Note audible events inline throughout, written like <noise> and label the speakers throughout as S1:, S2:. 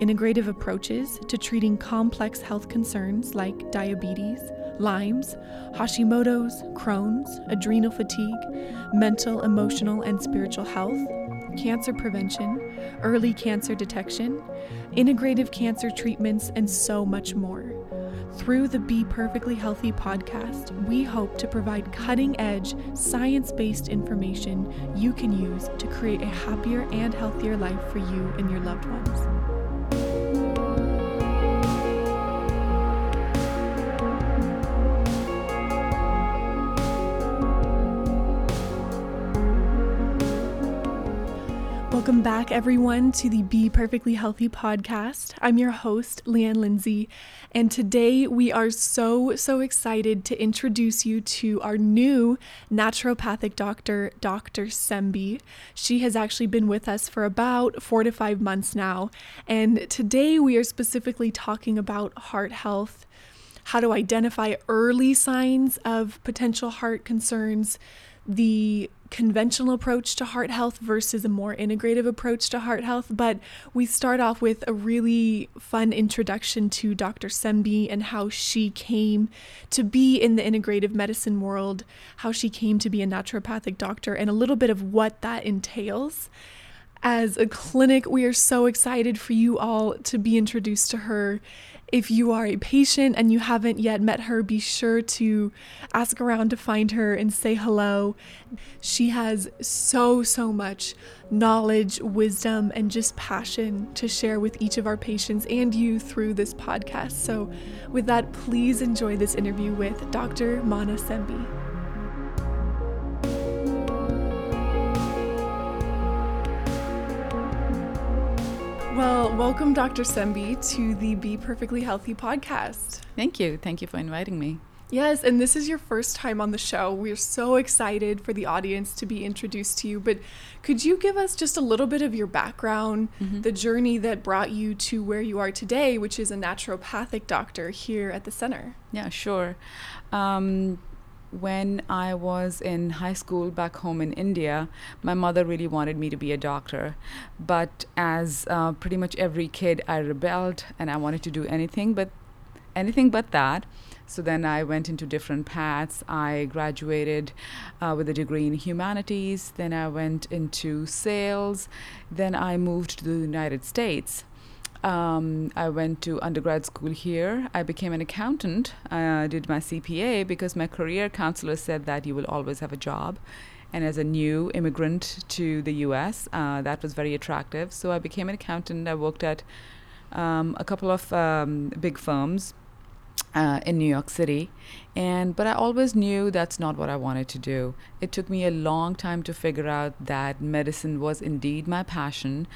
S1: integrative approaches to treating complex health concerns like diabetes, Lyme's, Hashimoto's, Crohn's, adrenal fatigue, mental, emotional, and spiritual health, cancer prevention, early cancer detection, integrative cancer treatments, and so much more. Through the Be Perfectly Healthy podcast, we hope to provide cutting edge, science based information you can use to create a happier and healthier life for you and your loved ones. Welcome back, everyone, to the Be Perfectly Healthy podcast. I'm your host, Leanne Lindsay, and today we are so, so excited to introduce you to our new naturopathic doctor, Dr. Sembi. She has actually been with us for about four to five months now, and today we are specifically talking about heart health how to identify early signs of potential heart concerns, the conventional approach to heart health versus a more integrative approach to heart health. But we start off with a really fun introduction to Dr. Sembi and how she came to be in the integrative medicine world, how she came to be a naturopathic doctor, and a little bit of what that entails. As a clinic, we are so excited for you all to be introduced to her if you are a patient and you haven't yet met her, be sure to ask around to find her and say hello. She has so, so much knowledge, wisdom, and just passion to share with each of our patients and you through this podcast. So, with that, please enjoy this interview with Dr. Mana Sembi. Well, welcome, Dr. Sembi, to the Be Perfectly Healthy podcast.
S2: Thank you. Thank you for inviting me.
S1: Yes, and this is your first time on the show. We're so excited for the audience to be introduced to you. But could you give us just a little bit of your background, mm-hmm. the journey that brought you to where you are today, which is a naturopathic doctor here at the center?
S2: Yeah, sure. Um, when I was in high school back home in India, my mother really wanted me to be a doctor. But as uh, pretty much every kid, I rebelled and I wanted to do anything but anything but that. So then I went into different paths. I graduated uh, with a degree in humanities. Then I went into sales. Then I moved to the United States. Um, I went to undergrad school here. I became an accountant. I uh, did my CPA because my career counselor said that you will always have a job. And as a new immigrant to the US, uh, that was very attractive. So I became an accountant. I worked at um, a couple of um, big firms. Uh, in New York City, and but I always knew that's not what I wanted to do. It took me a long time to figure out that medicine was indeed my passion,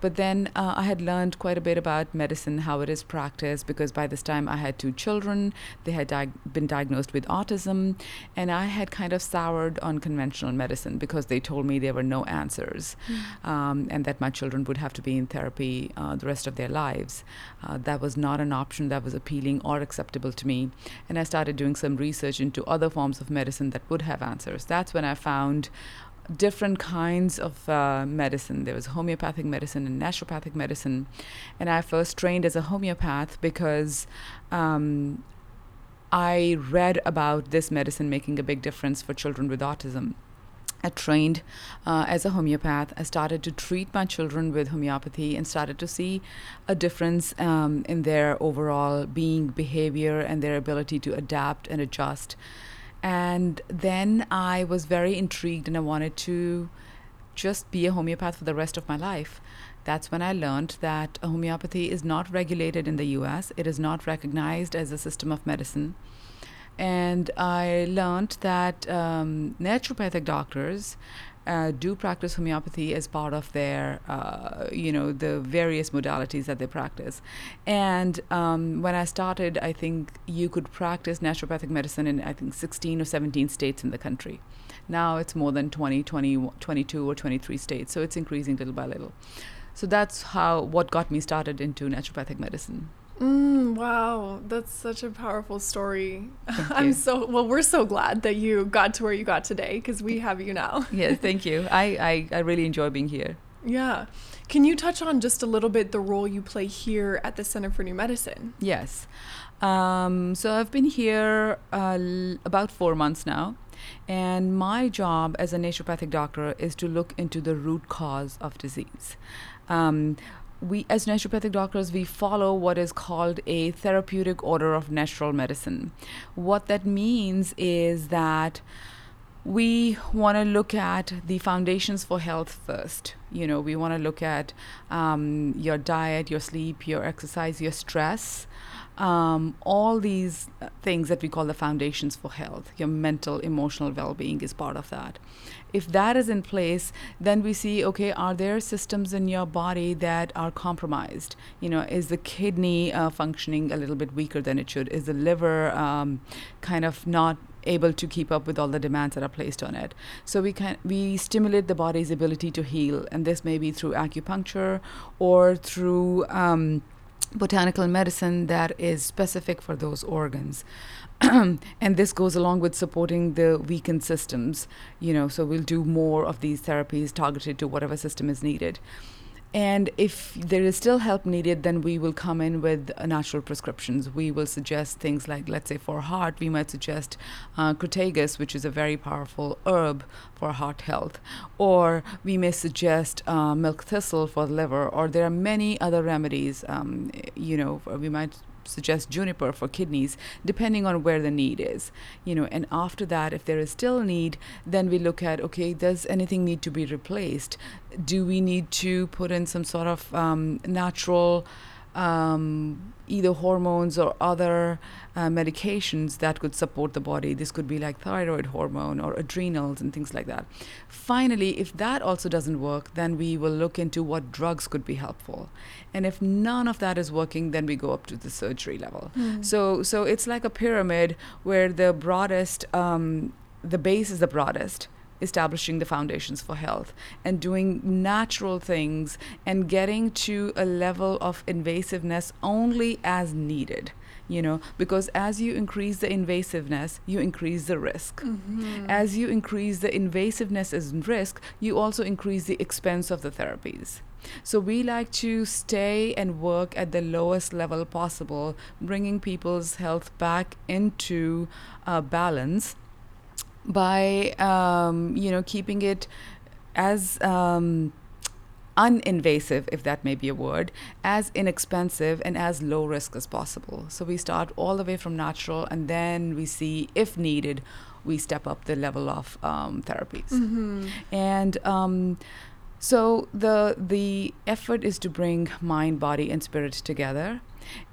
S2: but then uh, I had learned quite a bit about medicine, how it is practiced, because by this time I had two children. They had di- been diagnosed with autism, and I had kind of soured on conventional medicine because they told me there were no answers mm. um, and that my children would have to be in therapy uh, the rest of their lives. Uh, that was not an option that was appealing or acceptable to me. And I started doing some research into other forms of medicine that would have answers. That's when I found different kinds of uh, medicine. There was homeopathic medicine and naturopathic medicine. And I first trained as a homeopath because um, I read about this medicine making a big difference for children with autism. I trained uh, as a homeopath. I started to treat my children with homeopathy and started to see a difference um, in their overall being, behavior, and their ability to adapt and adjust and then I was very intrigued and I wanted to just be a homeopath for the rest of my life. That's when I learned that homeopathy is not regulated in the US, it is not recognized as a system of medicine. And I learned that um, naturopathic doctors uh, do practice homeopathy as part of their, uh, you know, the various modalities that they practice. And um, when I started, I think you could practice naturopathic medicine in, I think, 16 or 17 states in the country. Now it's more than 20, 20, 22 or 23 states. So it's increasing little by little. So that's how what got me started into naturopathic medicine.
S1: Mm, wow, that's such a powerful story. <laughs> I'm so well. We're so glad that you got to where you got today because we have you now. <laughs>
S2: Yeah, thank you. I, I, I really enjoy being here.
S1: Yeah. Can you touch on just a little bit the role you play here at the Center for New Medicine?
S2: Yes. Um, so I've been here uh, l- about four months now. And my job as a naturopathic doctor is to look into the root cause of disease. Um, we, as naturopathic doctors, we follow what is called a therapeutic order of natural medicine. What that means is that we want to look at the foundations for health first. You know, we want to look at um, your diet, your sleep, your exercise, your stress, um, all these things that we call the foundations for health. Your mental, emotional well being is part of that. If that is in place, then we see okay, are there systems in your body that are compromised? You know, is the kidney uh, functioning a little bit weaker than it should? Is the liver um, kind of not able to keep up with all the demands that are placed on it. So we can we stimulate the body's ability to heal, and this may be through acupuncture or through um, botanical medicine that is specific for those organs. <clears throat> and this goes along with supporting the weakened systems, you know, so we'll do more of these therapies targeted to whatever system is needed. And if there is still help needed, then we will come in with uh, natural prescriptions. We will suggest things like, let's say, for heart, we might suggest uh, which is a very powerful herb for heart health. Or we may suggest uh, milk thistle for the liver. Or there are many other remedies. Um, you know, we might suggest juniper for kidneys depending on where the need is. You know and after that if there is still need then we look at okay does anything need to be replaced? Do we need to put in some sort of um, natural um, either hormones or other uh, medications that could support the body. This could be like thyroid hormone or adrenals and things like that. Finally, if that also doesn't work, then we will look into what drugs could be helpful. And if none of that is working, then we go up to the surgery level.
S1: Mm.
S2: So, so it's like a pyramid where the broadest, um, the base is the broadest establishing the foundations for health and doing natural things and getting to a level of invasiveness only as needed you know? Because as you increase the invasiveness you increase the risk.
S1: Mhm.
S2: as you increase the invasiveness as risk you also increase the expense of the therapies. So we like to stay and work at the lowest level possible bringing people's health back into uh, balance by um, you know keeping it as um, uninvasive, if that may be a word, as inexpensive and as low risk as possible. So we start all the way from natural, and then we see if needed, we step up the level of um, therapies.
S1: Mhm.
S2: And um, so the the effort is to bring mind, body, and spirit together.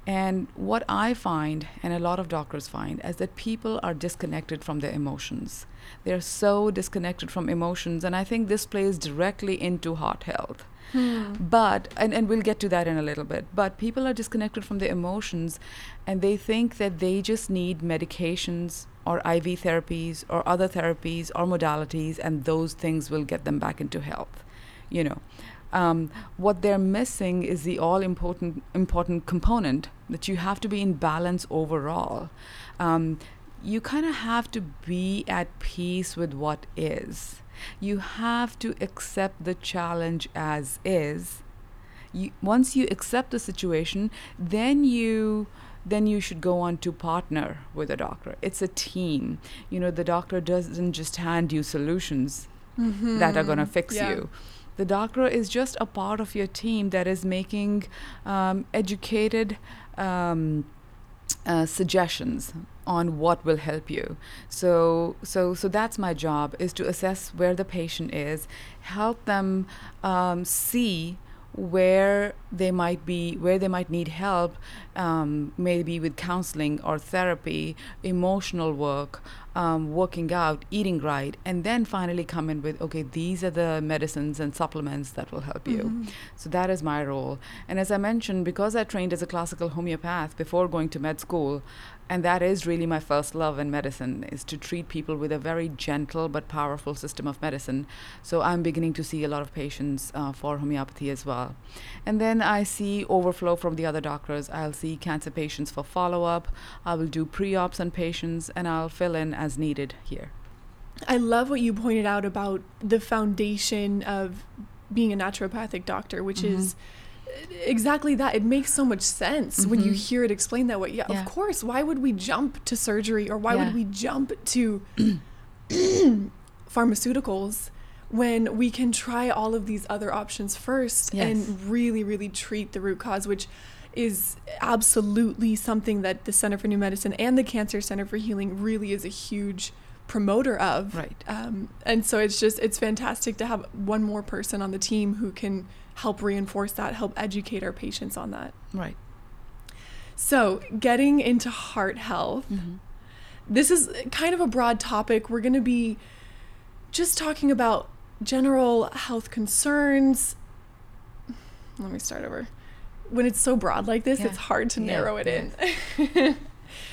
S2: And what I find, and a lot of doctors find, is that people are disconnected from their emotions. They're so disconnected from emotions, and I think this plays directly into heart health.
S1: Hmm.
S2: But, and, and we'll get to that in a little bit, but people are disconnected from their emotions and they think that they just need medications or IV therapies or other therapies or modalities, and those things will get them back into health. You know, um, what they're missing is the all important important component that you have to be in balance overall. Um, you kind of have to be at peace with what is. You have to accept the challenge as is. You, once you accept the situation, then you then you should go on to partner with a doctor. It's a team. You know, the doctor doesn't just hand you solutions that are going to fix
S1: Yeah.
S2: you. The doctor is just a part of your team that is making um, educated um, uh, suggestions on what will help you. So, so, so that's my job is to assess where the patient is, help them um, see where they might be where they might need help um, maybe with counseling or therapy emotional work um, working out, eating right, and then finally come in with, okay, these are the medicines and supplements that will help you.
S1: Mm-hmm.
S2: So that is my role. And as I mentioned, because I trained as a classical homeopath before going to med school, and that is really my first love in medicine is to treat people with a very gentle but powerful system of medicine. So i'm beginning to see a lot of patients uh, for homeopathy as well. And then i see overflow from the other doctors. I'll see cancer patients for follow-up. I will do pre-ops on patients and i'll fill in as needed here.
S1: I love what you pointed out about the foundation of being a naturopathic doctor, which
S2: Mhm.
S1: is exactly that. It makes so much sense when you
S2: Mhm.
S1: hear it explained that way. Yeah,
S2: Yeah.
S1: of course. Why would we jump to surgery or why
S2: Yeah.
S1: would we jump to <clears throat> pharmaceuticals when we can try all of these other options first
S2: Yes.
S1: and really, really treat the root cause, which is absolutely something that the Center for New Medicine and the Cancer Center for Healing really is a huge promoter of.
S2: Right.
S1: Um, and so it's just, it's fantastic to have one more person on the team who can help reinforce that, help educate our patients on that.
S2: right
S1: So, getting into heart health,
S2: mm-hmm.
S1: this is kind of a broad topic. We're going to be just talking about general health concerns. Let me start over. When it's so broad like this,
S2: Yeah.
S1: it's hard to
S2: Yeah,
S1: narrow it in.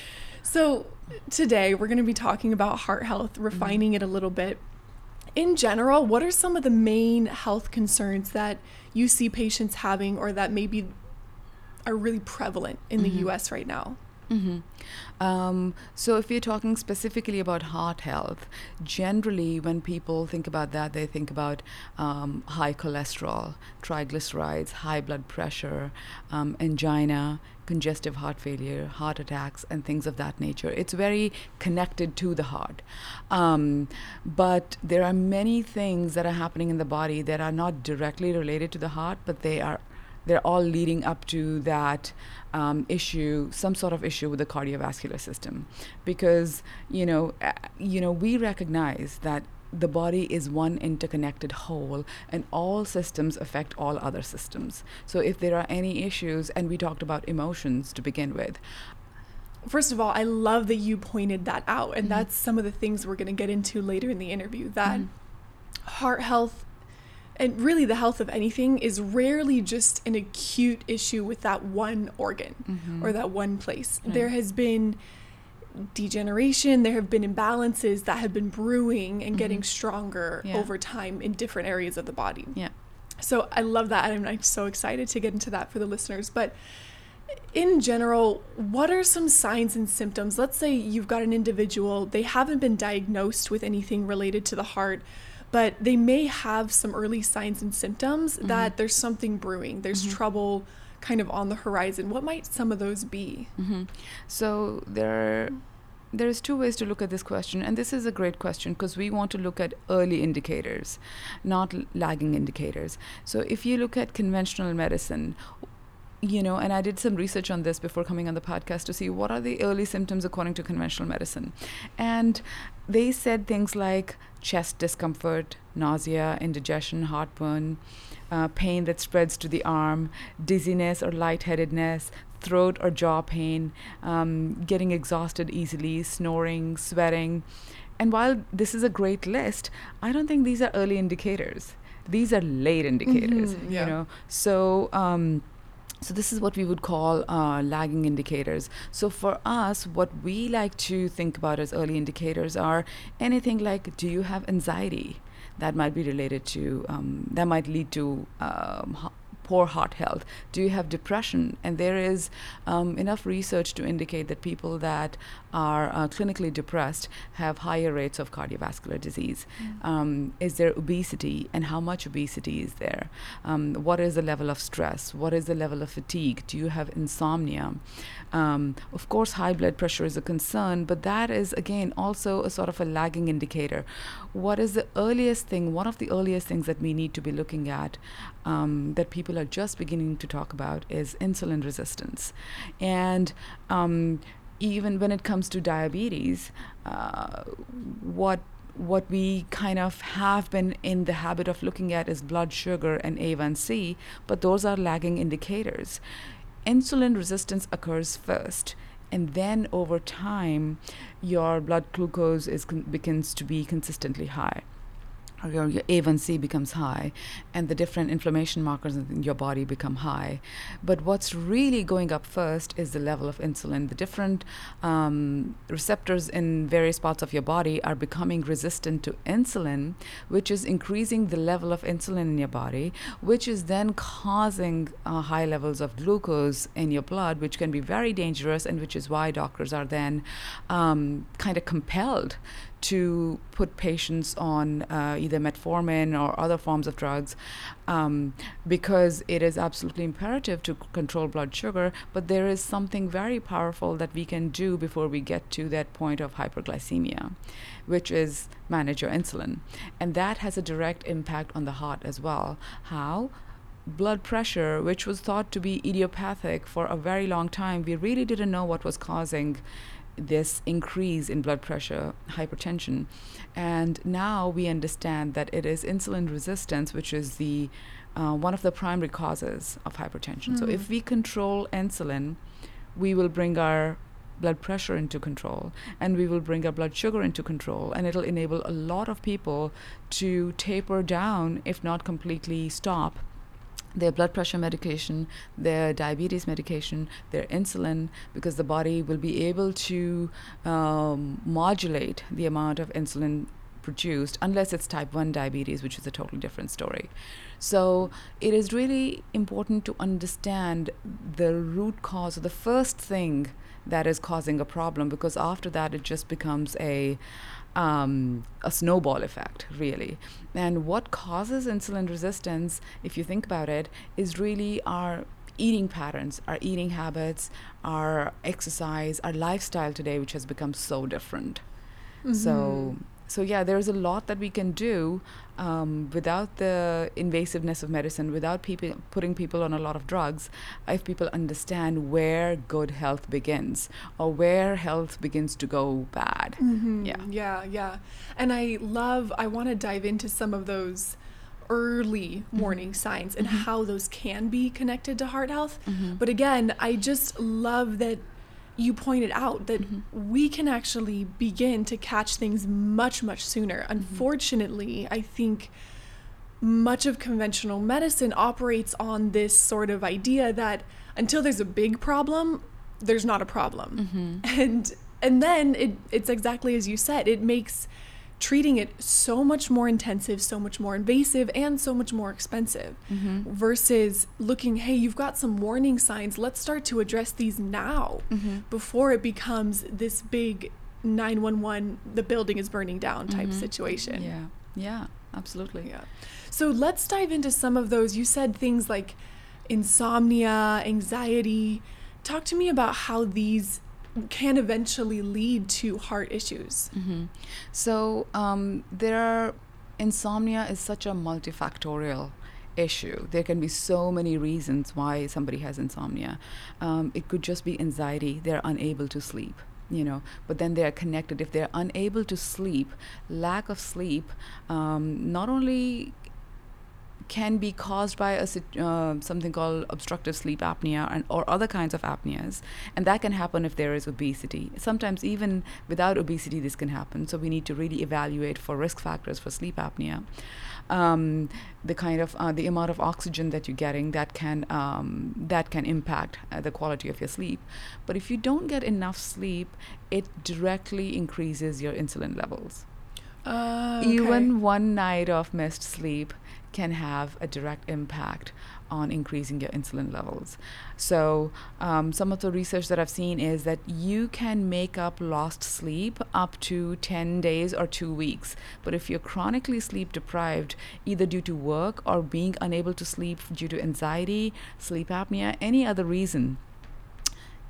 S1: <laughs> so, today we're going to be talking about heart health, refining it a little bit. In general, what are some of the main health concerns that you see patients having or that maybe are really prevalent in the
S2: Mhm.
S1: US right now?
S2: Mm-hmm. Um, so, if we're talking specifically about heart health, generally when people think about that, they think about um, high cholesterol, triglycerides, high blood pressure, um, angina, congestive heart failure, heart attacks, and things of that nature. It's very connected to the heart. Um, but there are many things that are happening in the body that are not directly related to the heart, but they are they're all leading up to that um, issue, some sort of issue with the cardiovascular system, because you know, uh, you know, we recognize that the body is one interconnected whole, and all systems affect all other systems. So if there are any issues, and we talked about emotions to begin with,
S1: First of all, I love that you pointed that out. And
S2: Mhm.
S1: that's some of the things we're going to get into later in the interview that
S2: Mhm.
S1: heart health and really the health of anything is rarely just an acute issue with that one organ
S2: Mhm.
S1: or that one place.
S2: Right.
S1: There has been degeneration, there have been imbalances that have been brewing and getting
S2: Mhm.
S1: stronger
S2: Yeah.
S1: over time in different areas of the body.
S2: Yeah.
S1: So I love that. and I'm so excited to get into that for the listeners. But in general, what are some signs and symptoms? Let's say you've got an individual, they haven't been diagnosed with anything related to the heart, but they may have some early signs and symptoms that there's something brewing, there's
S2: Mhm.
S1: trouble kind of on the horizon. What might some of those be?
S2: hmm So there, there's two ways to look at this question, and this is a great question because we want to look at early indicators, not l- lagging indicators. So if you look at conventional medicine, you know, and I did some research on this before coming on the podcast to see what are the early symptoms according to conventional medicine, and they said things like chest discomfort, nausea, indigestion, heartburn. Uh, pain that spreads to the arm, dizziness or lightheadedness, throat or jaw pain, um, getting exhausted easily, snoring, sweating. And while this is a great list, I don't think these are early indicators. These are late indicators,
S1: Mhm, yeah.
S2: you know. So, um, so this is what we would call uh, lagging indicators. So for us, what we like to think about as early indicators are anything like, do you have anxiety? That might be related to, um, that might lead to um, poor heart health. Do you have depression? And there is um, enough research to indicate that people that are uh, clinically depressed have higher rates of cardiovascular disease. Um, is there obesity and how much obesity is there? Um, what is the level of stress? What is the level of fatigue? Do you have insomnia? Um, of course, high blood pressure is a concern, but that is again also a sort of a lagging indicator. What is the earliest thing, one of the earliest things that we need to be looking at um, that people are just beginning to talk about is insulin resistance. And um, even when it comes to diabetes, uh, what what we kind of have been in the habit of looking at is blood sugar and A1C, but those are lagging indicators. Insulin resistance occurs first, and then over time, your blood glucose is con- begins to be consistently high your, your A1C becomes high and the different inflammation markers in your body become high. But what's really going up first is the level of insulin. The different um, receptors in various parts of your body are becoming resistant to insulin, which is increasing the level of insulin in your body, which is then causing uh, high levels of glucose in your blood, which can be very dangerous, and which is why doctors are then um, kind of compelled to put patients on uh, either metformin or other forms of drugs um, because it is absolutely imperative to control blood sugar. But there is something very powerful that we can do before we get to that point of hyperglycemia, which is manage your insulin. And that has a direct impact on the heart as well. How? blood pressure, which was thought to be idiopathic for a very long time, we really didn't know what was causing this increase in blood pressure, hypertension. And now we understand that it is insulin resistance, which is the uh, one of the primary causes of hypertension. Mm. So if hmm. we control insulin, we will bring our blood pressure into control and we will bring our blood sugar into control and it'll enable a lot of people to taper down if not completely stop their blood pressure medication, their diabetes medication, their insulin, because the body will be able to um, modulate the amount of insulin produced, unless it's type 1 diabetes, which is a totally different story. So it is really important to understand the root cause, or the first thing that is causing a problem, because after that it just becomes a um, a snowball effect, really. And what causes insulin resistance, if you think about it, is really our eating patterns, our eating habits, our exercise, our lifestyle today, which has become so different. Mm-hmm. So so yeah there's a lot that we can do um, without the invasiveness of medicine without people putting people on a lot of drugs if people understand where good health begins or where health begins to go bad
S1: mm-hmm. yeah yeah yeah and i love i want to dive into some of those early mm-hmm. warning mm-hmm. signs and mm-hmm. how those can be connected to heart health mm-hmm. but again i just love that you pointed out that mm-hmm. we can actually begin to catch things much, much sooner. Mm-hmm. Unfortunately, I think much of conventional medicine operates on this sort of idea that until there's a big problem, there's not a problem. Mm-hmm. And and then it, it's exactly as you said, it makes treating it so much more intensive, so much more invasive, and so much more expensive mm-hmm. versus looking, hey, you've got some warning signs. Let's start to address these now mm-hmm. before it becomes this big 911, the building is burning down type mm-hmm. situation.
S2: Yeah, yeah, absolutely.
S1: Yeah. So let's dive into some of those. You said things like insomnia, anxiety. Talk to me about how these can eventually lead to heart issues.
S2: Mm-hmm. So um, there are insomnia is such a multifactorial issue. There can be so many reasons why somebody has insomnia. Um, it could just be anxiety; they're unable to sleep you know but then they are connected if they're unable to sleep lack of sleep um, not only can be caused by a, uh, something called obstructive sleep apnea and, or other kinds of apneas. And that can happen if there is obesity. Sometimes, even without obesity, this can happen. So, we need to really evaluate for risk factors for sleep apnea. Um, the kind of uh, the amount of oxygen that you're getting that can um, that can impact uh, the quality of your sleep. But if you don't get enough sleep, it directly increases your insulin levels.
S1: Uh, okay.
S2: Even one night of missed sleep can have a direct impact on increasing your insulin levels. So, um, some of the research that I've seen is that you can make up lost sleep up to 10 days or two weeks. But if you're chronically sleep deprived, either due to work or being unable to sleep due to anxiety, sleep apnea, any other reason,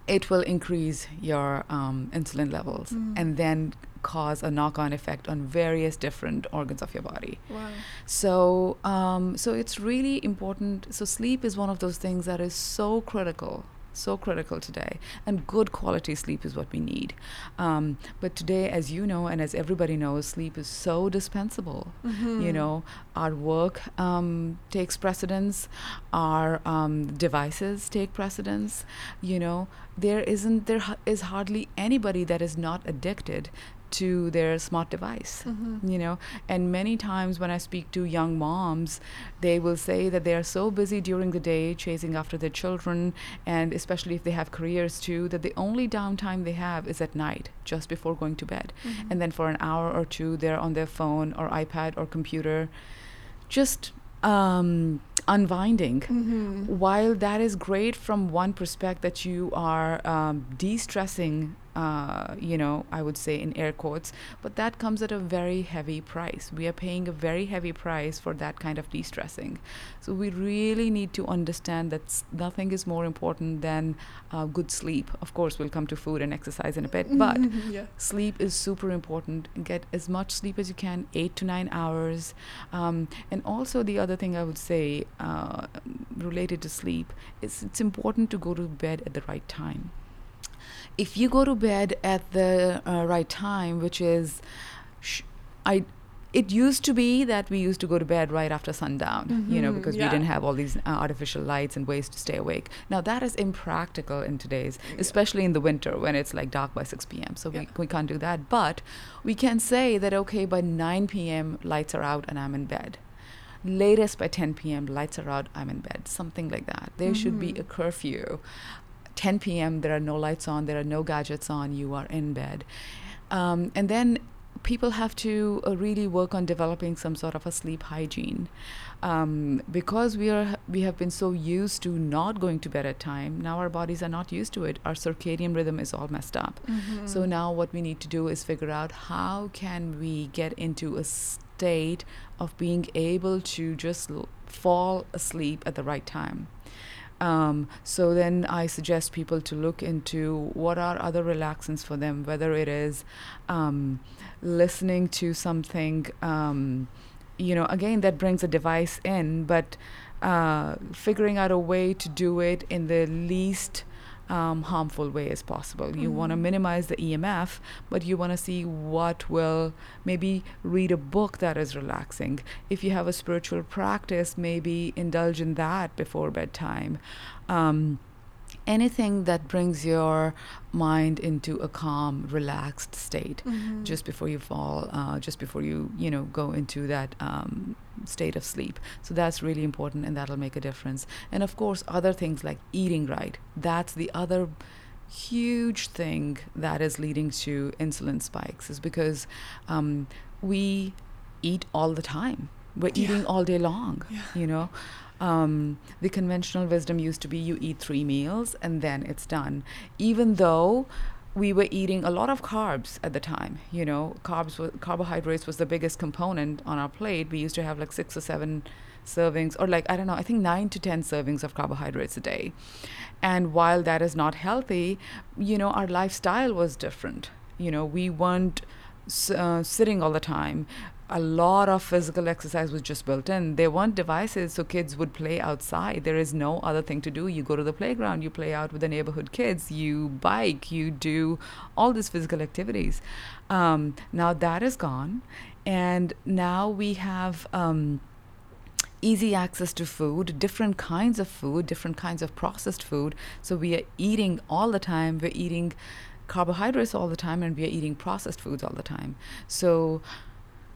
S2: it will increase your um, insulin levels mm. and then cause a knock-on effect on various different organs of your body.
S1: Wow.
S2: So, um, so it's really important. So sleep is one of those things that is so critical so critical today. And good quality sleep is what we need. Um, but today, as you know, and as everybody knows, sleep is so dispensable.
S1: Mm-hmm.
S2: You know, our work um, takes precedence, our um, devices take precedence. You know, there isn't, there is hardly anybody that is not addicted to their smart device
S1: Mm-hmm.
S2: you know and many times when i speak to young moms they will say that they are so busy during the day chasing after their children and especially if they have careers too that the only downtime they have is at night just before going to bed
S1: Mm-hmm.
S2: and then for an hour or two they're on their phone or ipad or computer just um, unwinding
S1: Mm-hmm.
S2: while that is great from one perspective that you are um, de-stressing uh, you know i would say in air quotes but that comes at a very heavy price. We are paying a very heavy price for that kind of de-stressing. So we really need to understand that nothing is more important than uh, good sleep. Of course we'll come to food and exercise in a bit but <laughs>
S1: yeah.
S2: sleep is super important. Get as much sleep as you can eight to nine hours. Um, and also the other thing i would say uh, related to sleep is it's important to go to bed at the right time if you go to bed at the uh, right time which is sh- i it used to be that we used to go to bed right after sundown, you know,
S1: Mhm,
S2: because
S1: yeah.
S2: we didn't have all these uh, artificial lights and ways to stay awake. Now that is impractical in today's, especially in the winter when it's like dark by 6 p.m. So
S1: Yeah.
S2: we, we can't do that. But we can say that, okay, by 9 p.m., lights are out and I'm in bed. Latest by 10 p.m., lights are out, I'm in bed. Something like that. There should be
S1: Mhm.
S2: a curfew. 10 p.m., there are no lights on, there are no gadgets on, you are in bed. Um, and then people have to uh, really work on developing some sort of a sleep hygiene um, because we are we have been so used to not going to bed at time now our bodies are not used to it our circadian rhythm is all messed up
S1: Mm-hmm.
S2: so now what we need to do is figure out how can we get into a state of being able to just l- fall asleep at the right time. Um, so then I suggest people to look into what are other relaxants for them, whether it is um, listening to something, um, you know, again, that brings a device in, but uh, figuring out a way to do it in the least um, harmful way as possible. You want to
S1: Mhm.
S2: minimize the EMF, but you want to see what will maybe read a book that is relaxing. If you have a spiritual practice, maybe indulge in that before bedtime. Um, anything that brings your mind into a calm, relaxed state
S1: Mm-hmm.
S2: just before you fall, uh, just before you, you know, go into that um, state of sleep. So that's really important and that'll make a difference. And of course, other things like eating right. That's the other huge thing that is leading to insulin spikes is because um, we eat all the time. We're
S1: Yeah.
S2: eating all day long,
S1: Yeah.
S2: you know. Um, the conventional wisdom used to be you eat three meals and then it's done. Even though we were eating a lot of carbs at the time, you know, carbs, were, carbohydrates was the biggest component on our plate. We used to have like six or seven servings, or like I don't know, I think nine to ten servings of carbohydrates a day. And while that is not healthy, you know, our lifestyle was different. You know, we weren't uh, sitting all the time. A lot of physical exercise was just built in. There weren't devices, so kids would play outside. There is no other thing to do. You go to the playground, you play out with the neighborhood kids, you bike, you do all these physical activities. Um, now that is gone, and now we have. Um, easy access to food, different kinds of food, different kinds of processed food. So we are eating all the time. We're eating carbohydrates all the time, and we are eating processed foods all the time. So,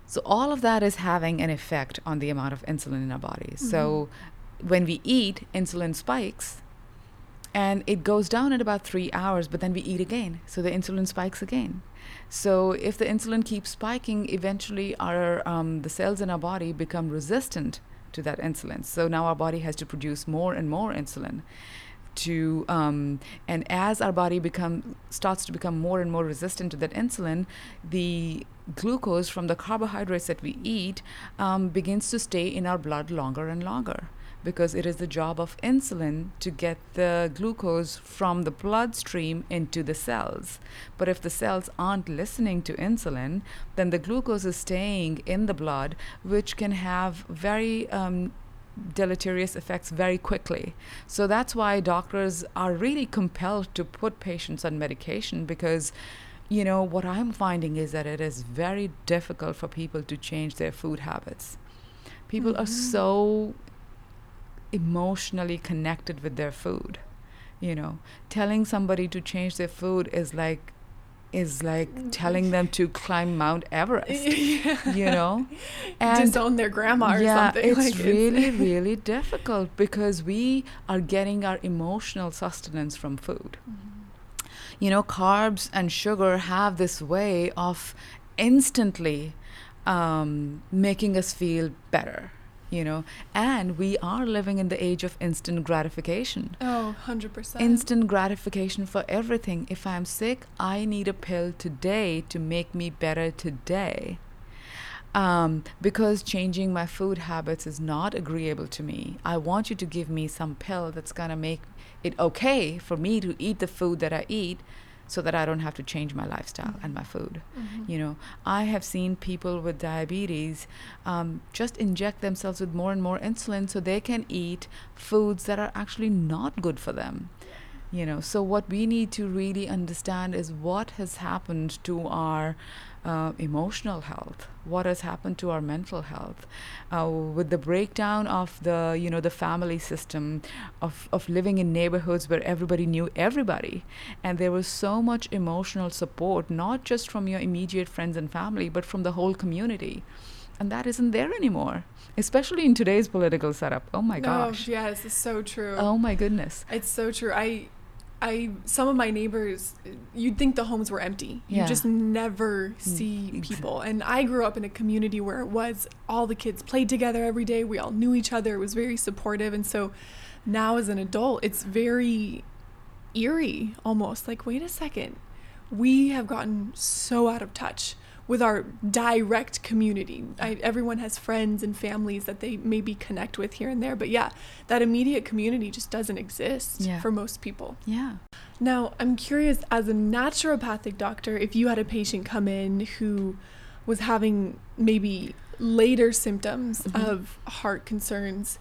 S2: so all of that is having an effect on the amount of insulin in our bodies. So, when we eat, insulin spikes. And it goes down in about three hours, but then we eat again. So the insulin spikes again. So if the insulin keeps spiking, eventually our um, the cells in our body become resistant to that insulin. So now our body has to produce more and more insulin to um, and as our body become starts to become more and more resistant to that insulin, the glucose from the carbohydrates that we eat um, begins to stay in our blood longer and longer because it is the job of insulin to get the glucose from the bloodstream into the cells. But if the cells aren't listening to insulin, then the glucose is staying in the blood, which can have very um, deleterious effects very quickly. So that's why doctors are really compelled to put patients on medication because you know what I'm finding is that it is very difficult for people to change their food habits. People mm-hmm. are so emotionally connected with their food. You know, telling somebody to change their food is like is like telling them to climb Mount Everest, <laughs> yeah. you know, <laughs>
S1: and disown their grandma or
S2: yeah,
S1: something.
S2: It's like really, it's <laughs> really difficult because we are getting our emotional sustenance from food. Mm-hmm. You know, carbs and sugar have this way of instantly um, making us feel better you know and we are living in the age of instant gratification.
S1: Oh 100%
S2: instant gratification for everything. If i'm sick i need a pill today to make me better today. Um, because changing my food habits is not agreeable to me. I want you to give me some pill that's going to make it okay for me to eat the food that I eat so that I don't have to change my lifestyle mm-hmm. and my food. Mm-hmm. You know, I have seen people with diabetes um, just inject themselves with more and more insulin so they can eat foods that are actually not good for them you know so what we need to really understand is what has happened to our uh, emotional health what has happened to our mental health uh, with the breakdown of the you know the family system of, of living in neighborhoods where everybody knew everybody. And there was so much emotional support not just from your immediate friends and family but from the whole community. And that isn't there anymore especially in today's political setup. Oh my gosh.
S1: yes it's so true.
S2: Oh my goodness.
S1: It's so true. I I some of my neighbors you'd think the homes were empty. Yeah. You just never mm, see people. And I grew up in a community where it was all the kids played together every day. We all knew each other. It was very supportive and so now as an adult it's very eerie almost like wait a second. We have gotten so out of touch with our direct community. I, everyone has friends and families that they maybe connect with here and there, but yeah, that immediate community just doesn't exist yeah. for most people.
S2: Yeah.
S1: Now, I'm curious as a naturopathic doctor, if you had a patient come in who was having maybe later symptoms mm-hmm. of heart concerns,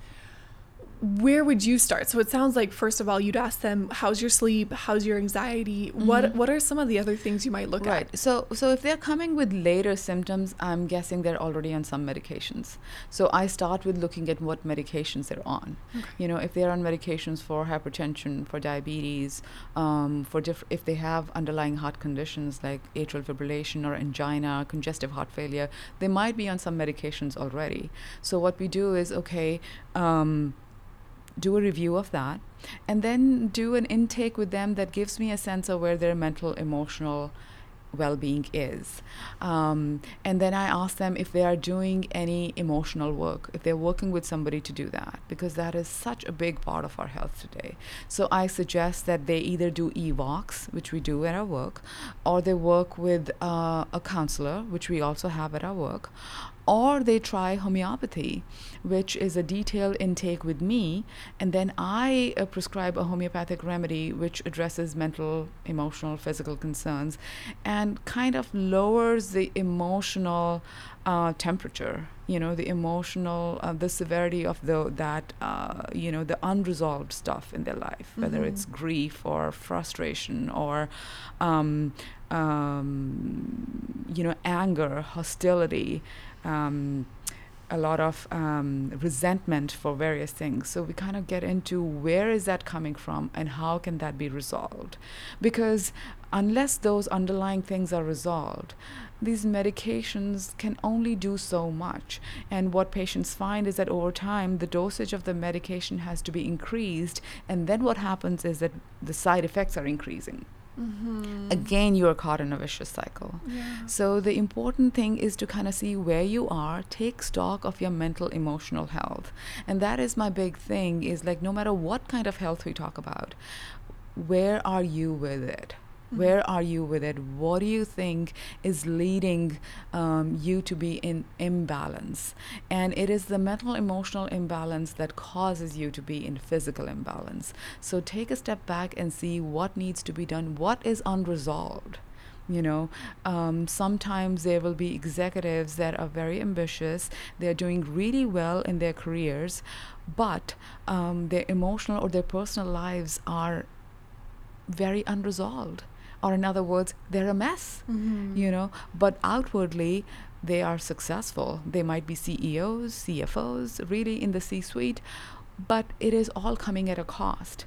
S1: where would you start? So it sounds like first of all you'd ask them how's your sleep, how's your anxiety? Mm-hmm. What what are some of the other things you might look
S2: right.
S1: at?
S2: So so if they're coming with later symptoms, I'm guessing they're already on some medications. So I start with looking at what medications they're on. Okay. You know, if they're on medications for hypertension, for diabetes, um, for diff- if they have underlying heart conditions like atrial fibrillation or angina, congestive heart failure, they might be on some medications already. So what we do is okay. Um, do a review of that, and then do an intake with them that gives me a sense of where their mental, emotional, well-being is. Um, and then i ask them if they are doing any emotional work if they're working with somebody to do that because that is such a big part of our health today. So i suggest that they either do EVOX which we do at our work or they work with uh, a counselor which we also have at our work or they try homeopathy, which is a detailed intake with me, and then I uh, prescribe a homeopathic remedy which addresses mental, emotional, physical concerns and kind of lowers the emotional uh, temperature you know the emotional uh, the severity of the that uh, you know the unresolved stuff in their life mm-hmm. whether it's grief or frustration or um, um, you know anger hostility um, a lot of um, resentment for various things. So we kind of get into where is that coming from and how can that be resolved? Because unless those underlying things are resolved, these medications can only do so much. And what patients find is that over time, the dosage of the medication has to be increased. And then what happens is that the side effects are increasing. Mm-hmm. Again, you are caught in a vicious cycle. Yeah. So, the important thing is to kind of see where you are, take stock of your mental, emotional health. And that is my big thing is like, no matter what kind of health we talk about, where are you with it? Mm-hmm. Where are you with it? What do you think is leading um, you to be in imbalance? And it is the mental emotional imbalance that causes you to be in physical imbalance. So take a step back and see what needs to be done, what is unresolved you know um, sometimes there will be executives that are very ambitious they're doing really well in their careers but um, their emotional or their personal lives are very unresolved or in other words they're a mess
S1: Mm-hmm.
S2: you know. But outwardly they are successful. They might be ceos cfos really in the c suite but it is all coming at a cost.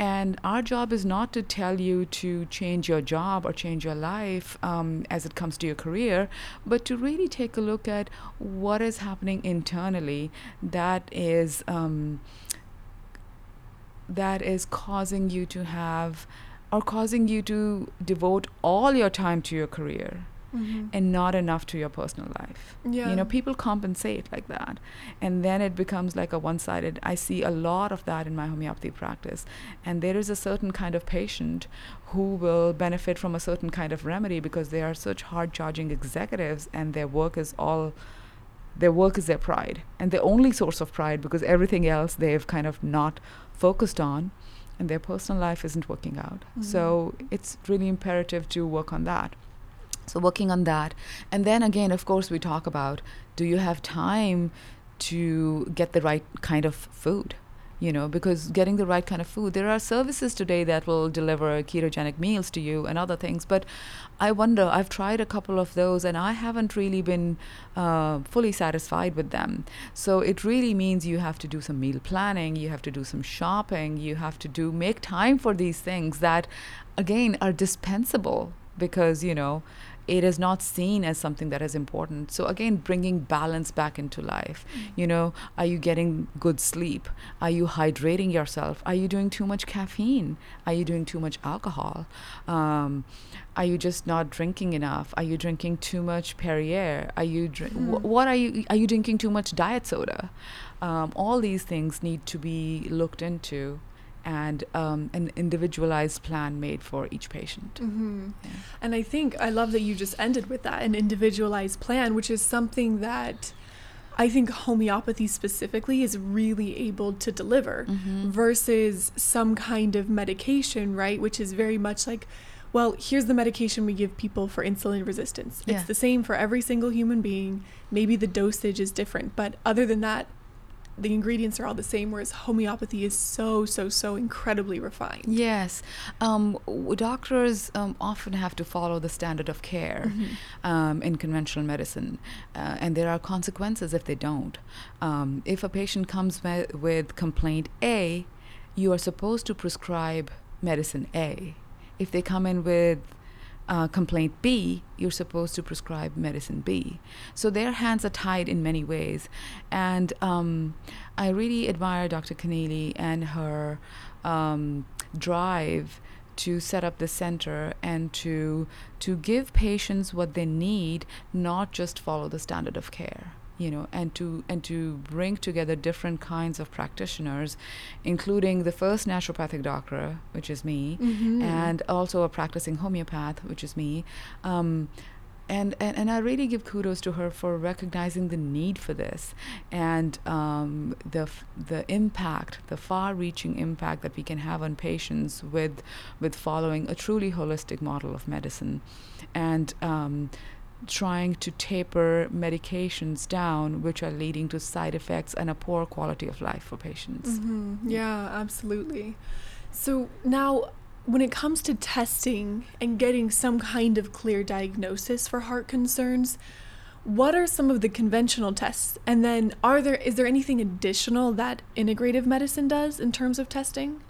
S2: And our job is not to tell you to change your job or change your life um, as it comes to your career, but to really take a look at what is happening internally that is um, that is causing you to have or causing you to devote all your time to your career
S1: Mm-hmm.
S2: and not enough to your personal life.
S1: Yeah.
S2: You know, people compensate like that. And then it becomes like a one sided. I see a lot of that in my homeopathy practice. And there is a certain kind of patient who will benefit from a certain kind of remedy because they are such hard charging executives and their work is all. Their work is their pride and their only source of pride because everything else they've kind of not focused on and their personal life isn't working out.
S1: Mhm.
S2: So it's really imperative to work on that. So working on that. And then again, of course, we talk about do you have time to get the right kind of food? You know, because getting the right kind of food, there are services today that will deliver ketogenic meals to you and other things. But I wonder, I've tried a couple of those and I haven't really been uh, fully satisfied with them. So it really means you have to do some meal planning, you have to do some shopping, you have to do make time for these things that, again, are dispensable because, you know, it is not seen as something that is important. So again, bringing balance back into life. You know, are you getting good sleep? Are you hydrating yourself? Are you doing too much caffeine? Are you doing too much alcohol? Um, are you just not drinking enough? Are you drinking too much Perrier? Are you dr- wh- what are you are you drinking too much diet soda? Um, all these things need to be looked into and um, an individualized plan made for each patient.
S1: Mm-hmm.
S2: Yeah.
S1: And I think I love that you just ended with that an individualized plan, which is something that I think homeopathy specifically is really able to deliver
S2: Mhm.
S1: versus some kind of medication, right? Which is very much like, well, here's the medication we give people for insulin resistance.
S2: Yeah.
S1: It's the same for every single human being. Maybe the dosage is different, but other than that, the ingredients are all the same, whereas homeopathy is so, so, so incredibly refined.
S2: Yes, um, doctors um, often have to follow the standard of care um, in conventional medicine, uh, and there are consequences if they don't. Um, if a patient comes wi- with complaint A, you are supposed to prescribe medicine A. If they come in with uh, complaint B, you're supposed to prescribe medicine B. So their hands are tied in many ways. And um, I really admire Dr. Keneally and her um, drive to set up the center and to to give patients what they need, not just follow the standard of care you know and to and to bring together different kinds of practitioners including the first naturopathic doctor which is me
S1: Mhm.
S2: and also a practicing homeopath which is me um, and, and and I really give kudos to her for recognizing the need for this and um, the f- the impact, the far-reaching impact that we can have on patients with with following a truly holistic model of medicine, and um, trying to taper medications down, which are leading to side effects and a poor quality of life for patients.
S1: hmm Yeah, absolutely. So now, when it comes to testing and getting some kind of clear diagnosis for heart concerns, what are some of the conventional tests? And then, are there is there anything additional that integrative medicine does in terms of testing?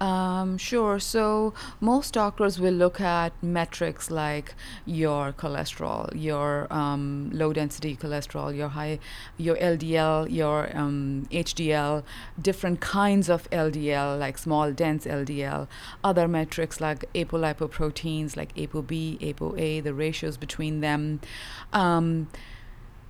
S2: Um, sure. So most doctors will look at metrics like your cholesterol, your um, low density cholesterol, your high, your LDL, your um, HDL, different kinds of LDL like small dense LDL, other metrics like apolipoproteins like ApoB, ApoA, the ratios between them. Um,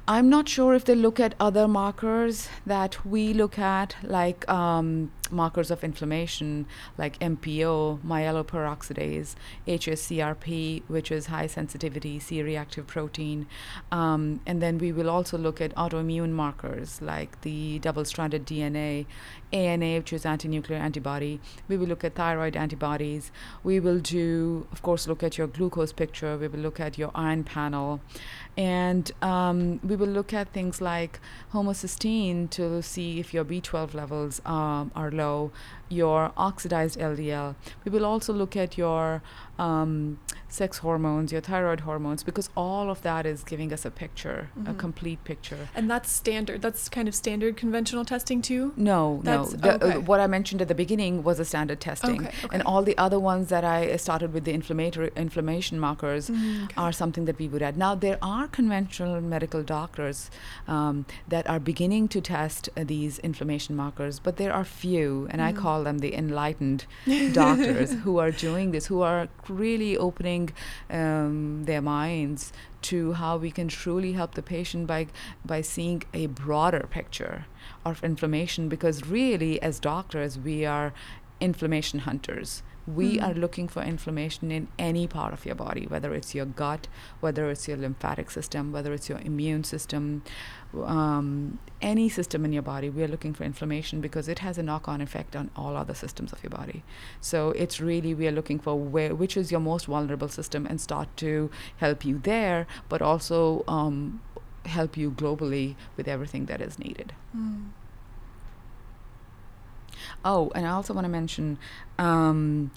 S2: I'm not sure if they look at other markers that we look at, like um, markers of inflammation like MPO, myeloperoxidase, HSCRP, which is high sensitivity C reactive protein. Um, and then we will also look at autoimmune markers like the double stranded DNA, ANA, which is anti nuclear antibody. We will look at thyroid antibodies. We will do, of course, look at your glucose picture. We will look at your iron panel. And um, we will look at things like homocysteine to see if your B12 levels um, are low, your oxidized LDL. We will also look at your um, sex hormones, your thyroid hormones, because all of that is giving us a picture,
S1: Mm-hmm.
S2: a complete picture.
S1: And that's standard. That's kind of standard conventional testing too.
S2: No,
S1: That's-
S2: no. The,
S1: okay.
S2: uh, what I mentioned at the beginning was a standard testing,
S1: Okay, okay.
S2: and all the other ones that I started with the inflammatory inflammation markers
S1: Mm,
S2: are something that we would add. Now there are conventional medical doctors um, that are beginning to test uh, these inflammation markers, but there are few, and
S1: Mm-hmm.
S2: I call them the enlightened <laughs> doctors who are doing this, who are really opening um, their minds to how we can truly help the patient by by seeing a broader picture of inflammation because really as doctors we are inflammation hunters we
S1: Mhm.
S2: are looking for inflammation in any part of your body whether it's your gut whether it's your lymphatic system whether it's your immune system um, any system in your body we are looking for inflammation because it has a knock-on effect on all other systems of your body so it's really we are looking for where which is your most vulnerable system and start to help you there but also um, help you globally with everything that is needed
S1: Mm.
S2: Oh, and I also want to mention um,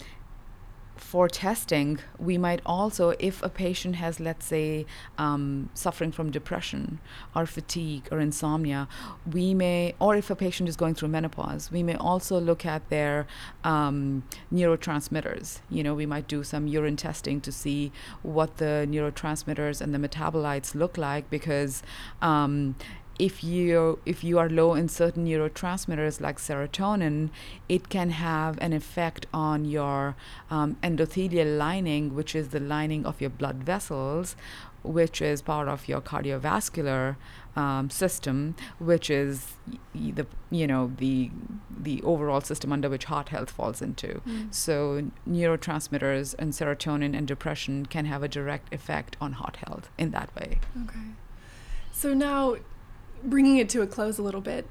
S2: for testing, we might also, if a patient has, let's say, um, suffering from depression or fatigue or insomnia, we may, or if a patient is going through menopause, we may also look at their um, neurotransmitters. You know, we might do some urine testing to see what the neurotransmitters and the metabolites look like because. Um, if you if you are low in certain neurotransmitters like serotonin, it can have an effect on your um, endothelial lining, which is the lining of your blood vessels, which is part of your cardiovascular um, system, which is the you know the the overall system under which heart health falls into.
S1: Mm.
S2: So neurotransmitters and serotonin and depression can have a direct effect on heart health in that way.
S1: Okay. So now, bringing it to a close a little bit,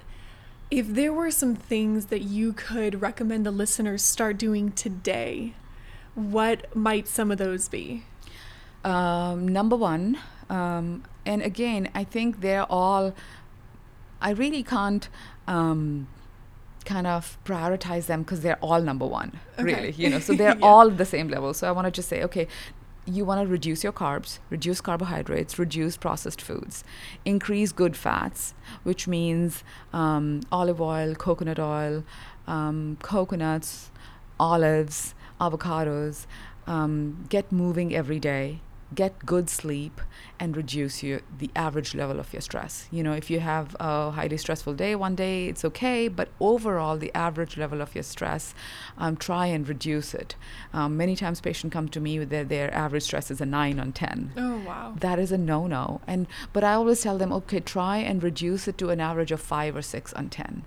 S1: if there were some things that you could recommend the listeners start doing today, what might some of those be?
S2: Um, number one, um, and again, I think they're all. I really can't um, kind of prioritize them because they're all number one,
S1: Okay.
S2: really. You know, so <laughs> they're
S1: Yeah.
S2: all the same level. So I want to just say, okay, you want to reduce your carbs, reduce carbohydrates, reduce processed foods, increase good fats, which means um, olive oil, coconut oil, um, coconuts, olives, avocados. Um, get moving every day. Get good sleep and reduce your the average level of your stress. You know, if you have a highly stressful day one day, it's okay, but overall, the average level of your stress, um, try and reduce it. Um, many times, patients come to me with their, their average stress is a nine on ten
S1: Oh, wow.
S2: that is a no no and but i always tell them okay try and reduce it to an average of 5 or 6 on 10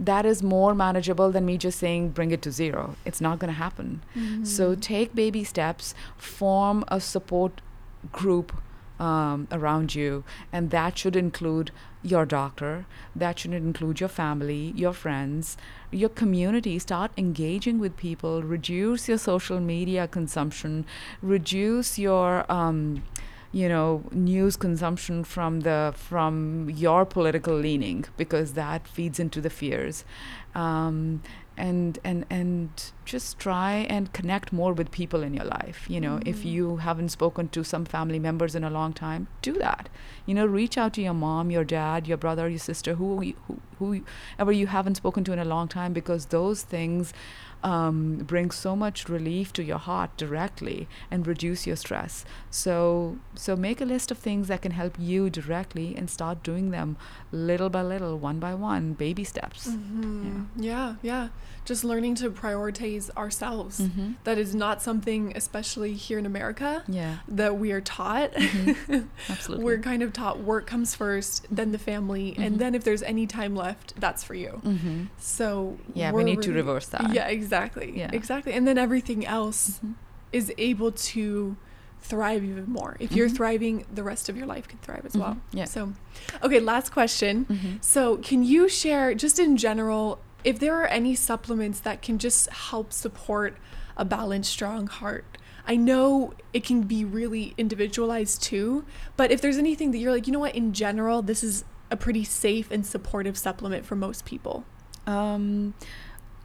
S2: that is more manageable than me just saying bring it to zero. It's not going to happen so take baby steps form a support group um, around you and that should include your doctor that should include your family your friends your community. Start engaging with people reduce your social media consumption reduce your um, you know news consumption from the from your political leaning because that feeds into the fears. Um, and and and just try and connect more with people in your life. You know if you haven't spoken to some family members in a long time do that. You know reach out to your mom your dad your brother your sister who who whoever you haven't spoken to in a long time because those things um, bring so much relief to your heart directly and reduce your stress. So, so make a list of things that can help you directly and start doing them little by little, one by one, baby steps.
S1: Mm-hmm. Yeah. yeah, yeah. Just learning to prioritize ourselves.
S2: Mhm.
S1: That is not something, especially here in America,
S2: Yeah,
S1: that we are taught. <laughs>
S2: absolutely.
S1: We're kind of taught work comes first, then the family,
S2: Mhm.
S1: and then if there's any time left, that's for you.
S2: hmm
S1: So
S2: Yeah, we need to reverse that.
S1: Yeah, exactly.
S2: Yeah.
S1: Exactly. And then everything else
S2: Mhm.
S1: is able to thrive even more. If you're
S2: Mhm.
S1: thriving, the rest of your life can thrive as well.
S2: Mhm. Yeah.
S1: So, okay, last question.
S2: Mhm.
S1: So, can you share, just in general, if there are any supplements that can just help support a balanced, strong heart? I know it can be really individualized too, but if there's anything that you're like, you know what, in general, this is a pretty safe and supportive supplement for most people.
S2: Um,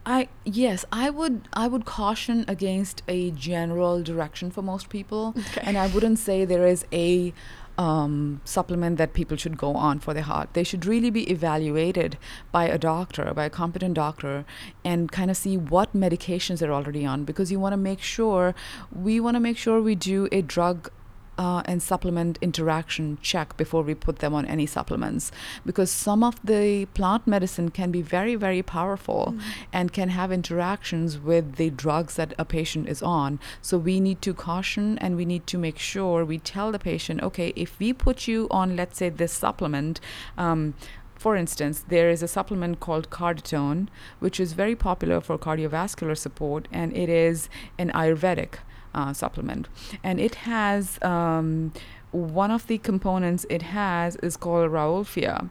S2: I yes, I would I would caution against a general direction for most people,
S1: Okay.
S2: and I wouldn't say there is a um, supplement that people should go on for their heart. They should really be evaluated by a doctor, by a competent doctor, and kind of see what medications they're already on because you want to make sure we want to make sure we do a drug uh, and supplement interaction check before we put them on any supplements. Because some of the plant medicine can be very very powerful and can have interactions with the drugs that a patient is on. So we need to caution and we need to make sure we tell the patient okay if we put you on let's say this supplement um, for instance, there is a supplement called Carditone, which is very popular for cardiovascular support, and it is an Ayurvedic uh, supplement. And it has um, one of the components it has is called Rauwolfia.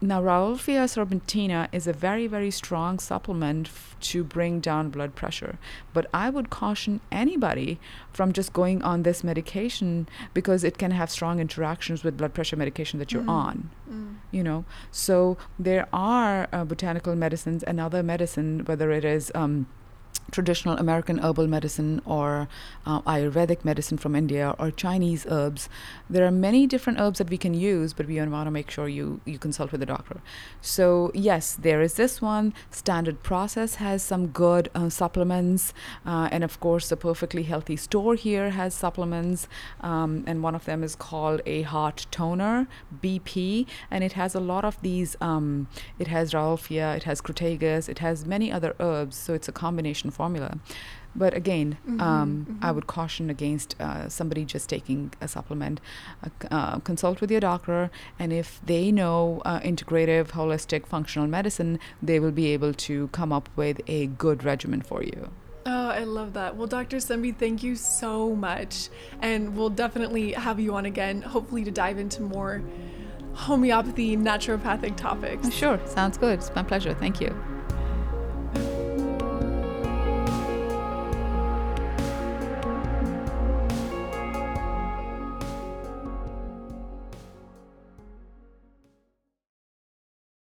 S2: Now, Rauwolfia serpentina is a very, very strong supplement f- to bring down blood pressure. But I would caution anybody from just going on this medication because it can have strong interactions with blood pressure medication that you're
S1: Mm.
S2: on
S1: Mm.
S2: you know so there are uh, botanical medicines and other medicine whether it is um, traditional American herbal medicine or uh, Ayurvedic medicine from India or Chinese herbs. There are many different herbs that we can use, but we want to make sure you, you consult with a doctor. So, yes, there is this one. Standard Process has some good uh, supplements. Uh, and of course, the Perfectly Healthy Store here has supplements. Um, and one of them is called a Heart Toner, BP. And it has a lot of these, um, it has Rauwolfia, it has Crataegus, it has many other herbs. So, it's a combination formula. But again, um, I
S1: mhm.
S2: would caution against uh, somebody just taking a supplement. Uh, uh, consult with your doctor, and if they know uh, integrative, holistic, functional medicine, they will be able to come up with a good regimen for you.
S1: Oh, I love that. Well, Dr. Sembi, thank you so much. And we'll definitely have you on again, hopefully to dive into more homeopathy, naturopathic topics.
S2: Sure, sounds good. It's my pleasure. Thank you.